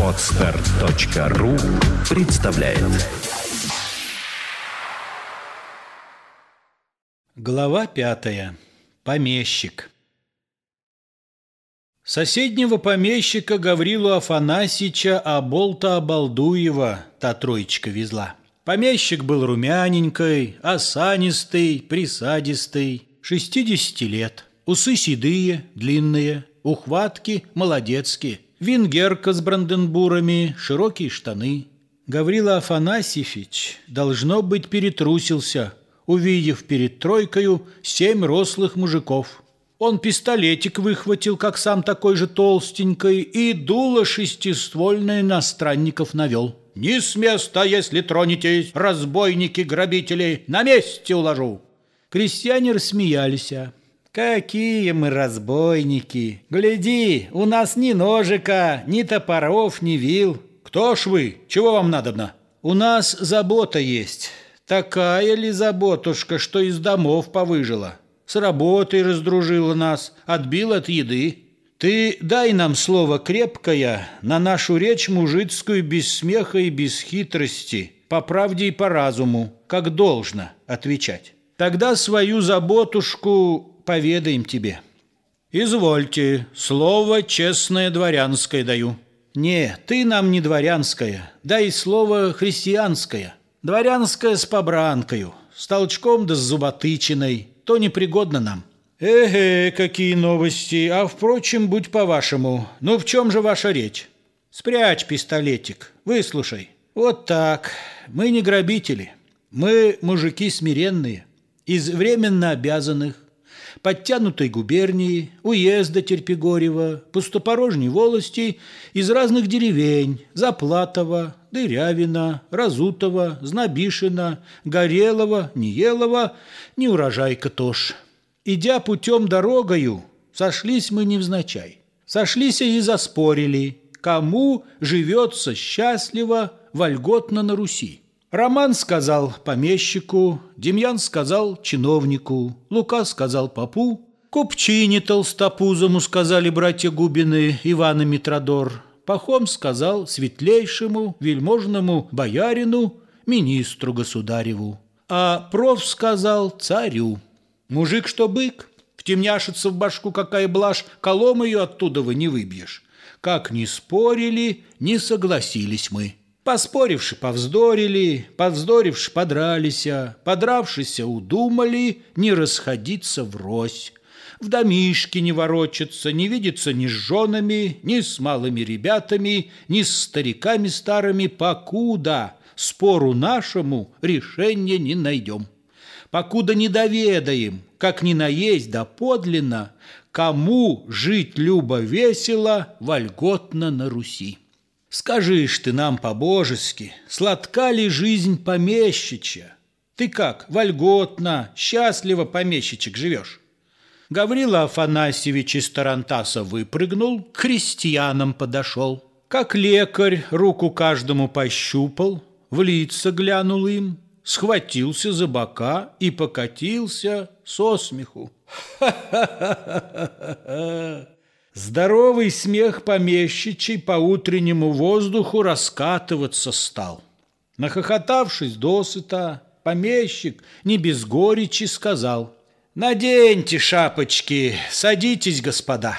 Отстар.ру представляет Глава пятая. Помещик. Соседнего помещика Гаврилу Афанасича Аболта Обалдуева та троечка везла. Помещик был румяненький, осанистый, присадистый, шестидесяти лет. Усы седые, длинные, ухватки молодецкие. Венгерка с бранденбурами, широкие штаны. Гаврила Афанасьевич, должно быть, перетрусился, увидев перед тройкою семь рослых мужиков. Он пистолетик выхватил, как сам такой же толстенький, и дуло шестиствольное на странников навел. «Не с места, если тронетесь, разбойники-грабители, на месте уложу!» Крестьяне рассмеялись. «Какие мы разбойники! Гляди, у нас ни ножика, ни топоров, ни вил. Кто ж вы? Чего вам надобно? У нас забота есть. Такая ли заботушка, что из домов повыжила? С работой раздружила нас, отбил от еды. Ты дай нам слово крепкое на нашу речь мужицкую без смеха и без хитрости, по правде и по разуму, как должно отвечать. Тогда свою заботушку поведаем тебе. Извольте, слово честное дворянское даю. Не, ты нам не дворянское, дай слово христианское. Дворянское с побранкою, с толчком да с зуботычиной, то непригодно нам. Эге, какие новости, а впрочем, будь по-вашему. Ну в чем же ваша речь? Спрячь пистолетик, выслушай. Вот так, мы не грабители, мы мужики смиренные, из временно обязанных, подтянутой губернии, уезда Терпигорева, пустопорожней волости, из разных деревень, Заплатова, Дырявина, Разутова, Знобишина, Горелого, Неелова, Неурожайка тоже. Идя путем дорогою, сошлись мы невзначай. Сошлись и заспорили, кому живется счастливо, вольготно на Руси. Роман сказал помещику, Демьян сказал чиновнику, Лука сказал попу, Купчине толстопузому сказали братья Губины, Иван и Митродор, Пахом сказал светлейшему, вельможному боярину, министру государеву, а проф сказал царю. Мужик, что бык, втемняшится в башку какая блажь, колом ее оттуда вы не выбьешь. Как ни спорили, не согласились мы. Поспоривши, повздорили, повздоривши, подрались, подравшися, удумали не расходиться врозь. В домишке не ворочаться, не видеться ни с женами, ни с малыми ребятами, ни с стариками старыми, покуда спору нашему решения не найдем. Покуда не доведаем, как ни наесть да подлинно, кому жить любо весело, вольготно на Руси. Скажишь ты нам по-божески, сладка ли жизнь помещичья? Ты как, вольготно, счастливо помещичек живешь? Гаврила Афанасьевич из Тарантаса выпрыгнул, к крестьянам подошел. Как лекарь руку каждому пощупал, в лица глянул им, схватился за бока и покатился со смеху. Ха-ха-ха-ха-ха! Здоровый смех помещичий по утреннему воздуху раскатываться стал. Нахохотавшись досыта, помещик не без горечи сказал «Наденьте шапочки, садитесь, господа.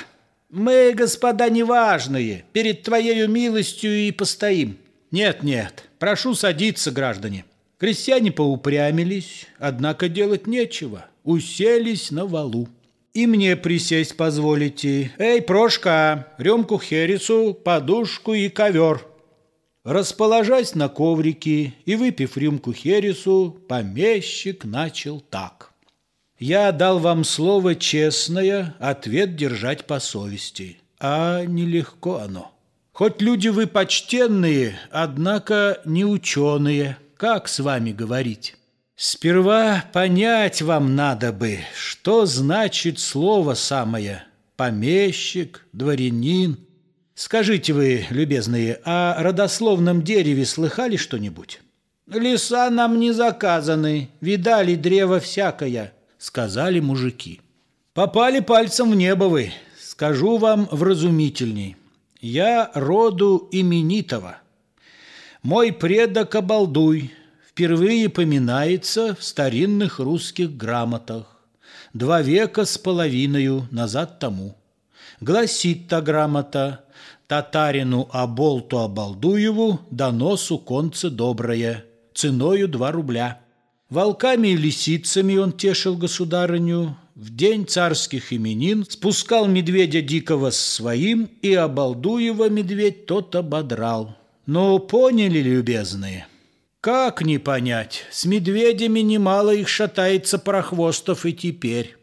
Мы, господа, неважные, перед твоею милостью и постоим. Нет-нет, прошу садиться, граждане». Крестьяне поупрямились, однако делать нечего, уселись на валу. И мне присесть позволите. Эй, Прошка, рюмку хересу, подушку и ковер. Расположась на коврике и выпив рюмку хересу, помещик начал так. Я дал вам слово честное, ответ держать по совести. А нелегко оно. Хоть люди вы почтенные, однако не ученые. Как с вами говорить? Сперва понять вам надо бы, что значит слово самое «помещик», «дворянин». Скажите вы, любезные, о родословном дереве слыхали что-нибудь? «Леса нам не заказаны, видали древо всякое», — сказали мужики. «Попали пальцем в небо вы», — скажу вам вразумительней. Я роду именитого. Мой предок Обалдуй впервые поминается в старинных русских грамотах два века с половиною назад тому. Гласит та грамота татарину Аболту Обалдуеву доносу конце доброе, ценою два рубля. Волками и лисицами он тешил государыню, в день царских именин спускал медведя дикого с своим, и Обалдуева медведь тот ободрал. Ну, поняли, любезные? Как не понять, с медведями немало их шатается прохвостов и теперь.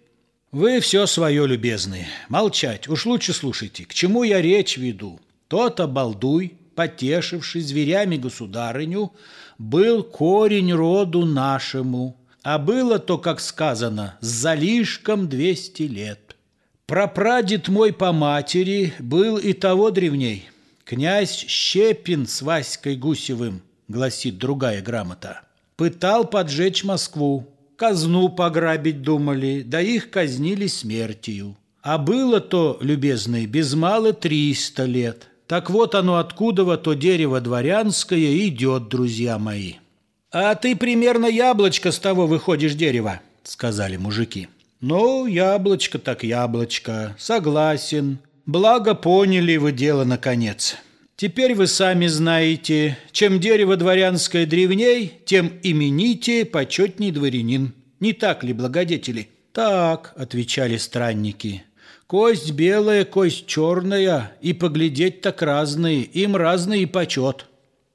Вы все свое, любезные. Молчать, уж лучше слушайте, к чему я речь веду. Тот обалдуй, потешивший зверями государыню, был корень роду нашему, а было то, как сказано, с залишком двести лет. Прапрадед мой по матери был и того древней – Князь Щепин с Васькой Гусевым, гласит другая грамота, пытал поджечь Москву, казну пограбить думали, да их казнили смертью. А было то, любезные, без мало триста лет. Так вот оно откуда то дерево дворянское идет, друзья мои. «А ты примерно яблочко с того выходишь дерева», — сказали мужики. «Ну, яблочко так яблочко, согласен. Благо поняли вы дело наконец. Теперь вы сами знаете, чем дерево дворянское древней, тем имените почетней дворянин. Не так ли, благодетели? Так, отвечали странники. Кость белая, кость черная, и поглядеть так разные, им разный и почет.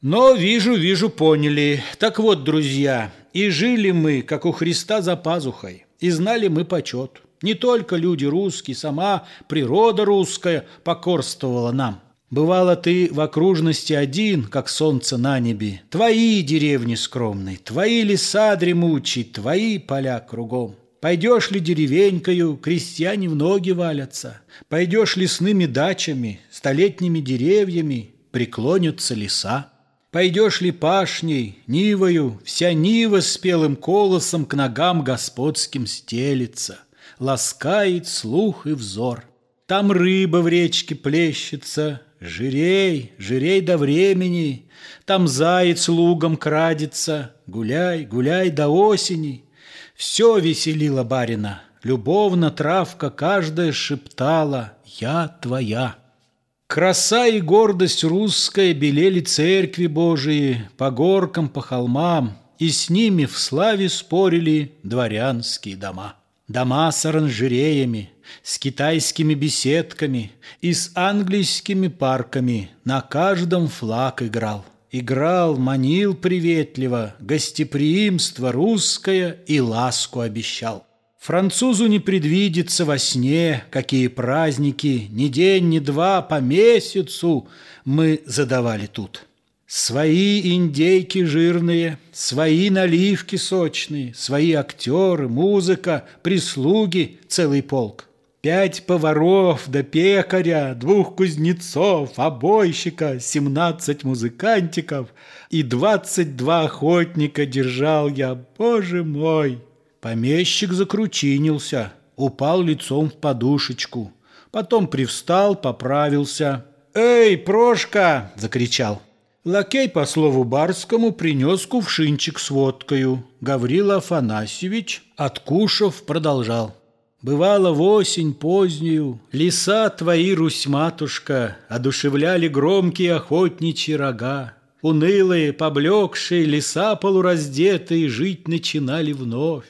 Но вижу, вижу, поняли. Так вот, друзья, и жили мы, как у Христа за пазухой, и знали мы почет. Не только люди русские, сама природа русская покорствовала нам. Бывало ты в окружности один, как солнце на небе, Твои деревни скромные, твои леса дремучие, Твои поля кругом. Пойдешь ли деревенькою, крестьяне в ноги валятся, Пойдешь лесными дачами, столетними деревьями, Преклонятся леса. Пойдешь ли пашней, нивою, Вся нива с пелым колосом К ногам господским стелится ласкает слух и взор. Там рыба в речке плещется, жирей, жирей до времени, Там заяц лугом крадется, гуляй, гуляй до осени. Все веселило барина, любовно травка каждая шептала «Я твоя». Краса и гордость русская белели церкви Божии по горкам, по холмам, и с ними в славе спорили дворянские дома. Дома с оранжереями, с китайскими беседками и с английскими парками на каждом флаг играл. Играл, манил приветливо, гостеприимство русское и ласку обещал. Французу не предвидится во сне, какие праздники, ни день, ни два, по месяцу мы задавали тут. Свои индейки жирные, свои наливки сочные, свои актеры, музыка, прислуги, целый полк. Пять поваров до пекаря, двух кузнецов, обойщика, семнадцать музыкантиков и двадцать два охотника держал я, боже мой! Помещик закручинился, упал лицом в подушечку, потом привстал, поправился. «Эй, Прошка!» – закричал. Лакей по слову барскому принес кувшинчик с водкою. Гаврила Афанасьевич, откушав, продолжал. Бывало в осень позднюю, леса твои, Русь-матушка, одушевляли громкие охотничьи рога. Унылые, поблекшие леса полураздетые жить начинали вновь.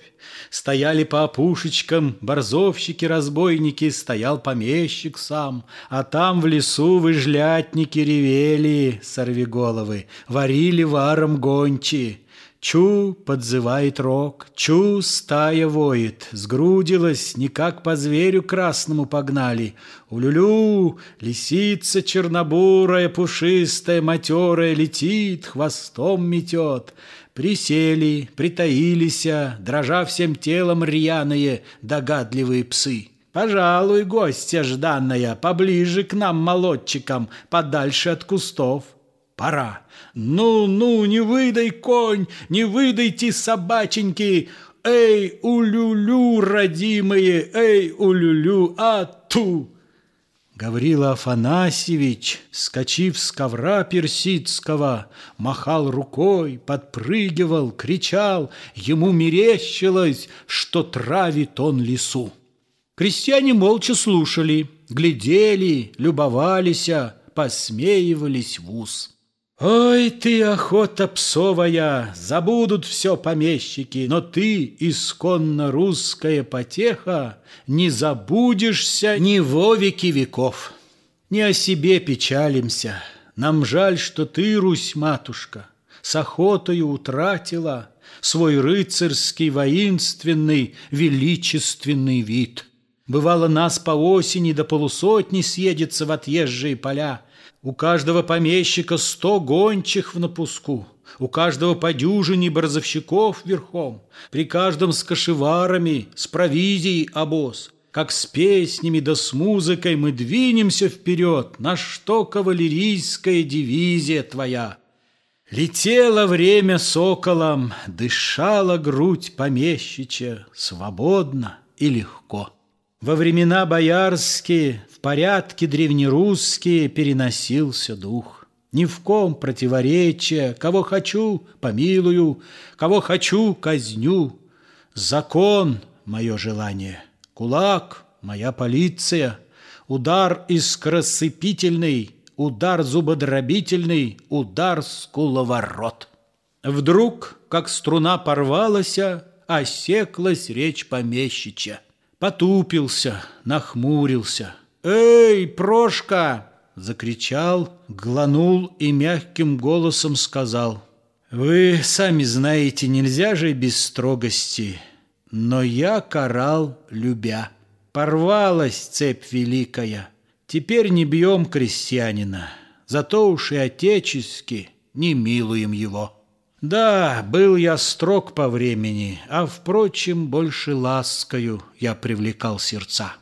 Стояли по опушечкам борзовщики-разбойники, стоял помещик сам, а там в лесу выжлятники ревели, сорвиголовы, варили варом гончи. Чу, подзывает рог, чу, стая воет, сгрудилась, никак по зверю красному погнали. Улюлю, лисица чернобурая, пушистая, матерая, летит, хвостом метет. Присели, притаились, дрожа всем телом рьяные, догадливые псы. Пожалуй, гостья жданная, поближе к нам, молодчикам, подальше от кустов. Пора. Ну, ну, не выдай, конь, не выдайте, собаченьки. Эй, улюлю, родимые, эй, улюлю, а ту. Гаврила Афанасьевич, скачив с ковра персидского, махал рукой, подпрыгивал, кричал, ему мерещилось, что травит он лесу. Крестьяне молча слушали, глядели, любовались, посмеивались в ус. Ой ты, охота псовая, забудут все помещики, но ты, исконно русская потеха, не забудешься ни во веки веков. Не о себе печалимся, нам жаль, что ты, Русь-матушка, с охотою утратила свой рыцарский, воинственный, величественный вид. Бывало, нас по осени до полусотни съедется в отъезжие поля, у каждого помещика сто гончих в напуску, у каждого по дюжине борзовщиков верхом, при каждом с кошеварами, с провизией обоз. Как с песнями да с музыкой мы двинемся вперед, на что кавалерийская дивизия твоя. Летело время соколом, дышала грудь помещича, свободно и легко. Во времена боярские, в порядке древнерусские переносился дух. Ни в ком противоречия, кого хочу, помилую, кого хочу, казню. Закон — мое желание, кулак — моя полиция, удар искросыпительный, удар зубодробительный, удар скуловорот. Вдруг, как струна порвалась, осеклась речь помещича потупился, нахмурился. «Эй, Прошка!» — закричал, гланул и мягким голосом сказал. «Вы сами знаете, нельзя же без строгости, но я карал, любя. Порвалась цепь великая, теперь не бьем крестьянина, зато уж и отечески не милуем его». Да, был я строг по времени, а, впрочем, больше ласкою я привлекал сердца.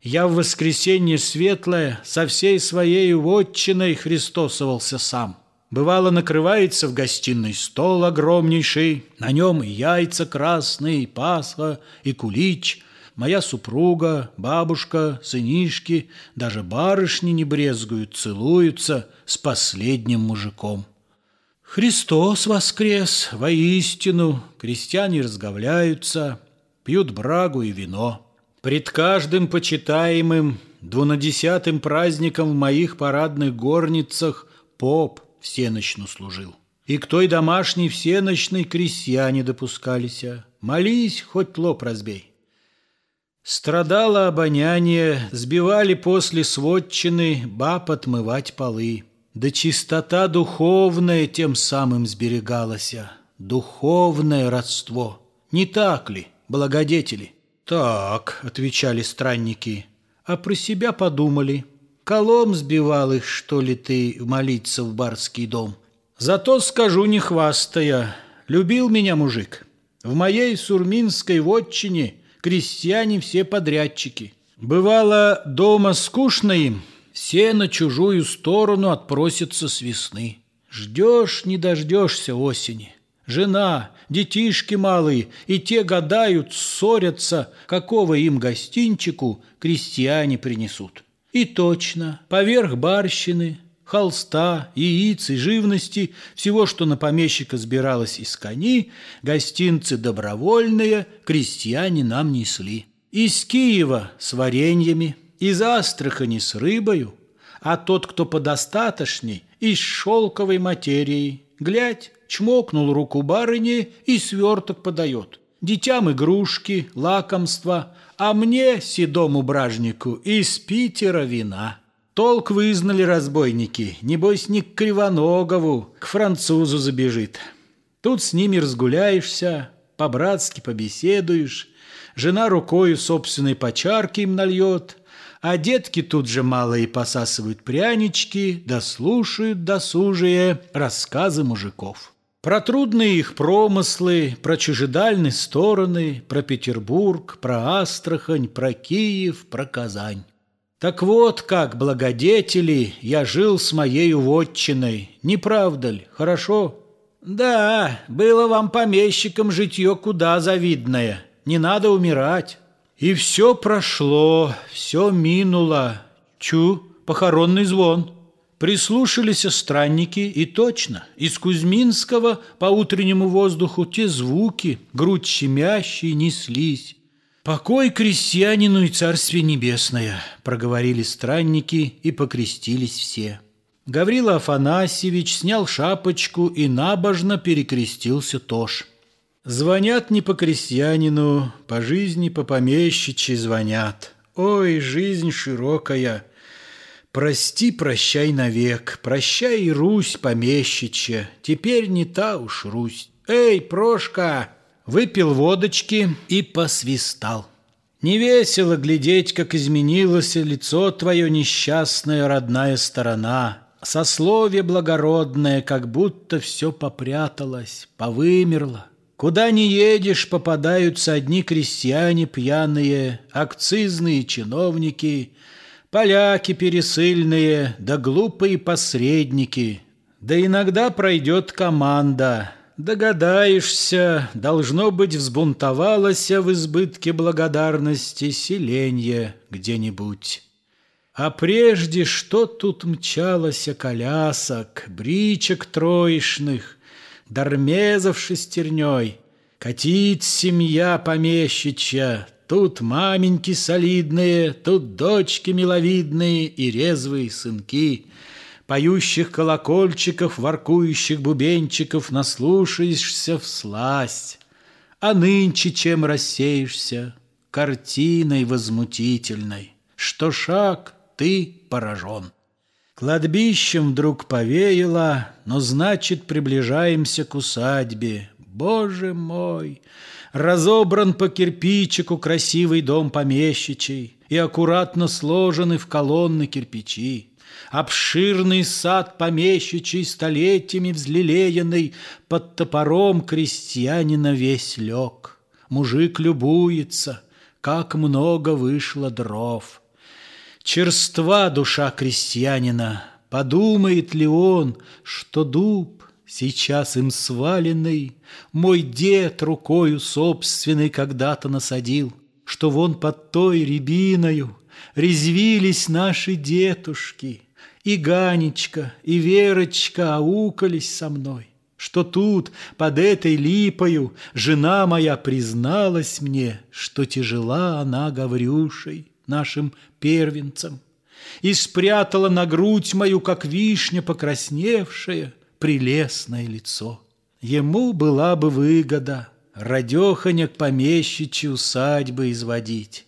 Я в воскресенье светлое со всей своей вотчиной христосовался сам. Бывало, накрывается в гостиной стол огромнейший, на нем и яйца красные, и пасха, и кулич. Моя супруга, бабушка, сынишки, даже барышни не брезгуют, целуются с последним мужиком. Христос воскрес, воистину, крестьяне разговляются, пьют брагу и вино. Пред каждым почитаемым двунадесятым праздником в моих парадных горницах поп всеночну служил. И к той домашней всеночной крестьяне допускались. Молись, хоть лоб разбей. Страдало обоняние, сбивали после сводчины баб отмывать полы. Да чистота духовная тем самым сберегалась, духовное родство. Не так ли, благодетели? Так, отвечали странники, а про себя подумали. Колом сбивал их, что ли, ты молиться в барский дом? Зато скажу, не хвастая, любил меня мужик. В моей сурминской вотчине крестьяне все подрядчики. Бывало, дома скучно им – все на чужую сторону отпросятся с весны. Ждешь, не дождешься осени. Жена, детишки малые, и те гадают, ссорятся, какого им гостинчику крестьяне принесут. И точно, поверх барщины, холста, яиц и живности, всего, что на помещика сбиралось из кони, гостинцы добровольные крестьяне нам несли. Из Киева с вареньями, из Астрахани с рыбою, а тот, кто подостаточней, из шелковой материи. Глядь, чмокнул руку барыни и сверток подает. Детям игрушки, лакомства, а мне, седому бражнику, из Питера вина. Толк вызнали разбойники, небось не к Кривоногову, к французу забежит. Тут с ними разгуляешься, по-братски побеседуешь, жена рукою собственной почарки им нальет, а детки тут же малые посасывают прянички, да слушают досужие рассказы мужиков. Про трудные их промыслы, про чужедальные стороны, про Петербург, про Астрахань, про Киев, про Казань. Так вот, как, благодетели, я жил с моей вотчиной, не правда ли, хорошо? Да, было вам помещикам житье куда завидное, не надо умирать. И все прошло, все минуло. Чу, похоронный звон. Прислушались странники, и точно, из Кузьминского по утреннему воздуху те звуки, грудь щемящие, неслись. «Покой крестьянину и царствие небесное», — проговорили странники и покрестились все. Гаврила Афанасьевич снял шапочку и набожно перекрестился тоже. Звонят не по крестьянину, по жизни по помещичьи звонят. Ой, жизнь широкая! Прости, прощай навек, прощай Русь помещичья, теперь не та уж Русь. Эй, Прошка! Выпил водочки и посвистал. Не весело глядеть, как изменилось лицо твое несчастная родная сторона. Сословие благородное, как будто все попряталось, повымерло. Куда не едешь, попадаются одни крестьяне пьяные, акцизные чиновники, поляки пересыльные, да глупые посредники. Да иногда пройдет команда. Догадаешься, должно быть, взбунтовалось в избытке благодарности селенье где-нибудь. А прежде что тут мчалось колясок, бричек троечных, Дармезов шестерней. Катит семья помещичья, Тут маменьки солидные, Тут дочки миловидные И резвые сынки. Поющих колокольчиков, Воркующих бубенчиков Наслушаешься в сласть. А нынче чем рассеешься? Картиной возмутительной, Что шаг ты поражен. Кладбищем вдруг повеяло, но значит, приближаемся к усадьбе. Боже мой! Разобран по кирпичику красивый дом помещичий и аккуратно сложены в колонны кирпичи. Обширный сад помещичий, столетиями взлелеянный, под топором крестьянина весь лег. Мужик любуется, как много вышло дров. Черства душа крестьянина, Подумает ли он, что дуб, Сейчас им сваленный, Мой дед рукою собственной Когда-то насадил, Что вон под той рябиною Резвились наши детушки, И Ганечка, и Верочка Аукались со мной, Что тут, под этой липою, Жена моя призналась мне, Что тяжела она Гаврюшей нашим первенцем, И спрятала на грудь мою, как вишня покрасневшая, прелестное лицо. Ему была бы выгода радеханя к помещичьи усадьбы изводить,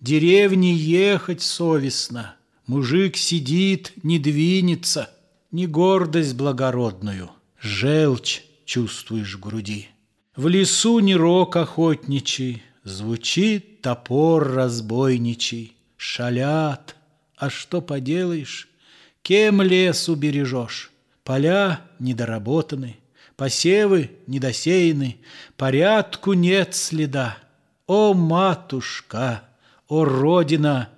Деревни ехать совестно, мужик сидит, не двинется, Не гордость благородную, желчь чувствуешь в груди. В лесу не рок охотничий, Звучит топор разбойничий, шалят. А что поделаешь? Кем лес убережешь? Поля недоработаны, посевы недосеяны, порядку нет следа. О, матушка, о, родина,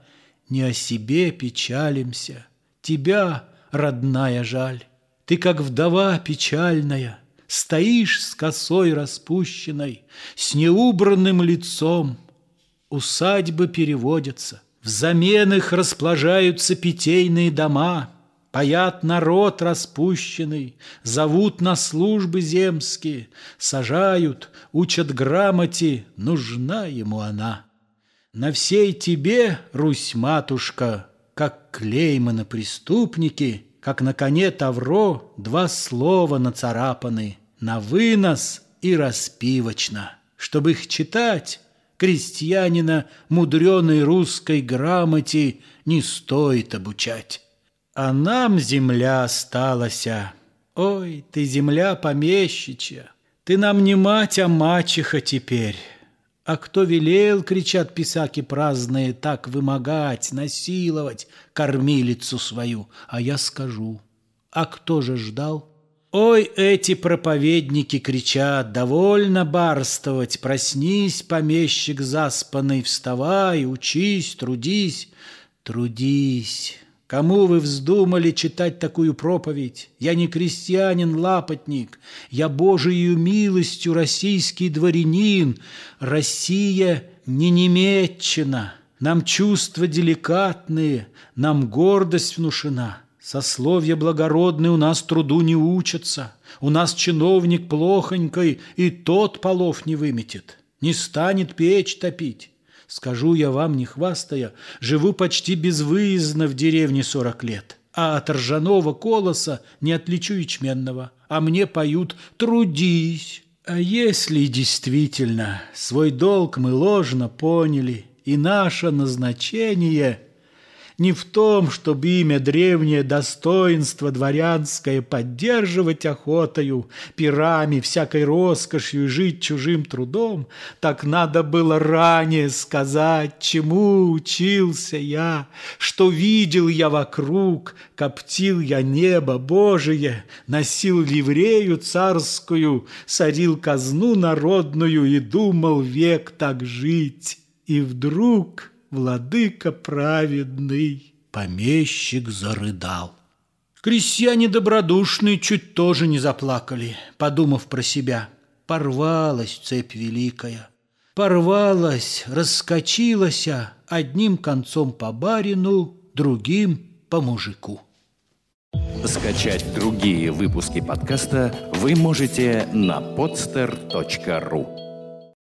не о себе печалимся, тебя, родная, жаль. Ты, как вдова печальная, Стоишь с косой распущенной, С неубранным лицом. Усадьбы переводятся, Взамен их расположаются питейные дома, Паят народ распущенный, Зовут на службы земские, Сажают, учат грамоте, Нужна ему она. На всей тебе, Русь-матушка, Как клейма на преступники, Как на коне Тавро Два слова нацарапаны — на вынос и распивочно. Чтобы их читать, крестьянина мудреной русской грамоте не стоит обучать. А нам земля осталася. Ой, ты земля помещичья, ты нам не мать, а мачеха теперь. А кто велел, кричат писаки праздные, так вымогать, насиловать кормилицу свою, а я скажу. А кто же ждал? Ой, эти проповедники кричат, довольно барствовать, проснись, помещик заспанный, вставай, учись, трудись, трудись. Кому вы вздумали читать такую проповедь? Я не крестьянин-лапотник, я Божию милостью российский дворянин. Россия не Немеччина, Нам чувства деликатные, нам гордость внушена. Сословия благородные у нас труду не учатся. У нас чиновник плохонькой, и тот полов не выметит, не станет печь топить. Скажу я вам, не хвастая, живу почти безвыездно в деревне сорок лет, а от ржаного колоса не отличу ячменного, а мне поют «трудись». А если действительно свой долг мы ложно поняли, и наше назначение – не в том, чтобы имя древнее достоинство дворянское поддерживать охотою, пирами, всякой роскошью и жить чужим трудом, так надо было ранее сказать, чему учился я, что видел я вокруг, коптил я небо Божие, носил ливрею царскую, сорил казну народную и думал век так жить. И вдруг владыка праведный, помещик зарыдал. Крестьяне добродушные чуть тоже не заплакали, подумав про себя. Порвалась цепь великая, порвалась, раскочилась одним концом по барину, другим по мужику. Скачать другие выпуски подкаста вы можете на podster.ru